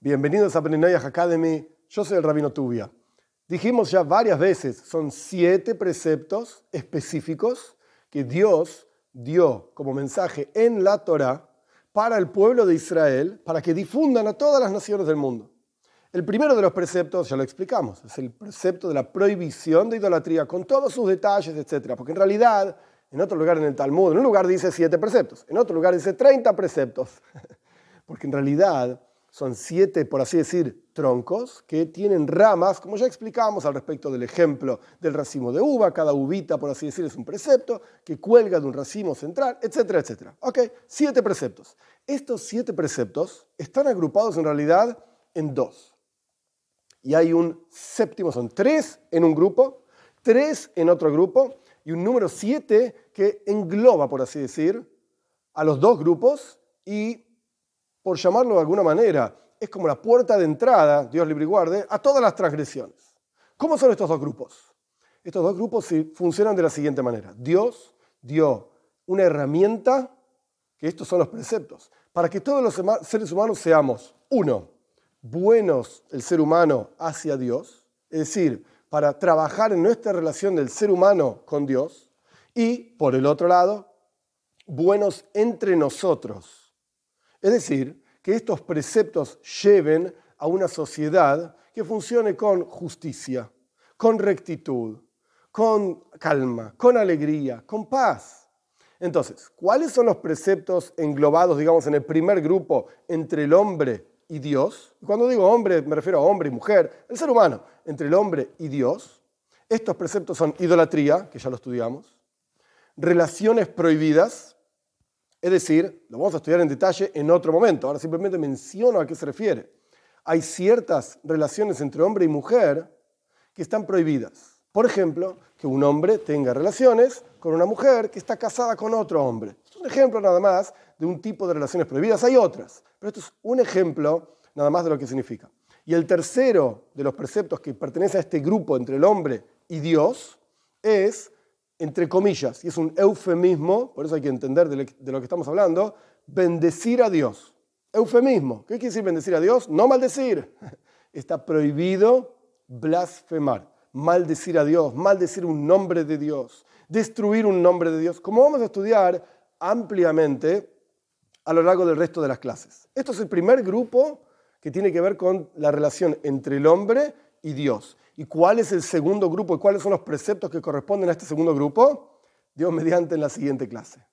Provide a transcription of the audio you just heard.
Bienvenidos a Beninoyah Academy. Yo soy el Rabino Tubia. Dijimos ya varias veces, son siete preceptos específicos que Dios dio como mensaje en la Torah para el pueblo de Israel, para que difundan a todas las naciones del mundo. El primero de los preceptos, ya lo explicamos, es el precepto de la prohibición de idolatría, con todos sus detalles, etc. Porque en realidad, en otro lugar en el Talmud, en un lugar dice siete preceptos, en otro lugar dice 30 preceptos. Porque en realidad son siete, por así decir, troncos que tienen ramas, como ya explicamos al respecto del ejemplo del racimo de uva. Cada uvita, por así decir, es un precepto que cuelga de un racimo central, etcétera, etcétera. Ok, siete preceptos. Estos siete preceptos están agrupados en realidad en dos. Y hay un séptimo, son tres en un grupo, tres en otro grupo, y un número siete que engloba, por así decir, a los dos grupos y por llamarlo de alguna manera, es como la puerta de entrada, Dios libre y guarde, a todas las transgresiones. ¿Cómo son estos dos grupos? Estos dos grupos funcionan de la siguiente manera. Dios dio una herramienta, que estos son los preceptos, para que todos los seres humanos seamos, uno, buenos el ser humano hacia Dios, es decir, para trabajar en nuestra relación del ser humano con Dios, y por el otro lado, buenos entre nosotros es decir, que estos preceptos lleven a una sociedad que funcione con justicia, con rectitud, con calma, con alegría, con paz. Entonces, ¿cuáles son los preceptos englobados, digamos, en el primer grupo entre el hombre y Dios? Cuando digo hombre, me refiero a hombre y mujer, el ser humano, entre el hombre y Dios. Estos preceptos son idolatría, que ya lo estudiamos, relaciones prohibidas, es decir, lo vamos a estudiar en detalle en otro momento, ahora simplemente menciono a qué se refiere. Hay ciertas relaciones entre hombre y mujer que están prohibidas. Por ejemplo, que un hombre tenga relaciones con una mujer que está casada con otro hombre. Es un ejemplo nada más de un tipo de relaciones prohibidas. Hay otras, pero esto es un ejemplo nada más de lo que significa. Y el tercero de los preceptos que pertenece a este grupo entre el hombre y Dios es entre comillas, y es un eufemismo, por eso hay que entender de lo que estamos hablando, bendecir a Dios. Eufemismo. ¿Qué quiere decir bendecir a Dios? No maldecir. Está prohibido blasfemar, maldecir a Dios, maldecir un nombre de Dios, destruir un nombre de Dios, como vamos a estudiar ampliamente a lo largo del resto de las clases. Esto es el primer grupo que tiene que ver con la relación entre el hombre y Dios. ¿Y cuál es el segundo grupo y cuáles son los preceptos que corresponden a este segundo grupo? Dios mediante en la siguiente clase.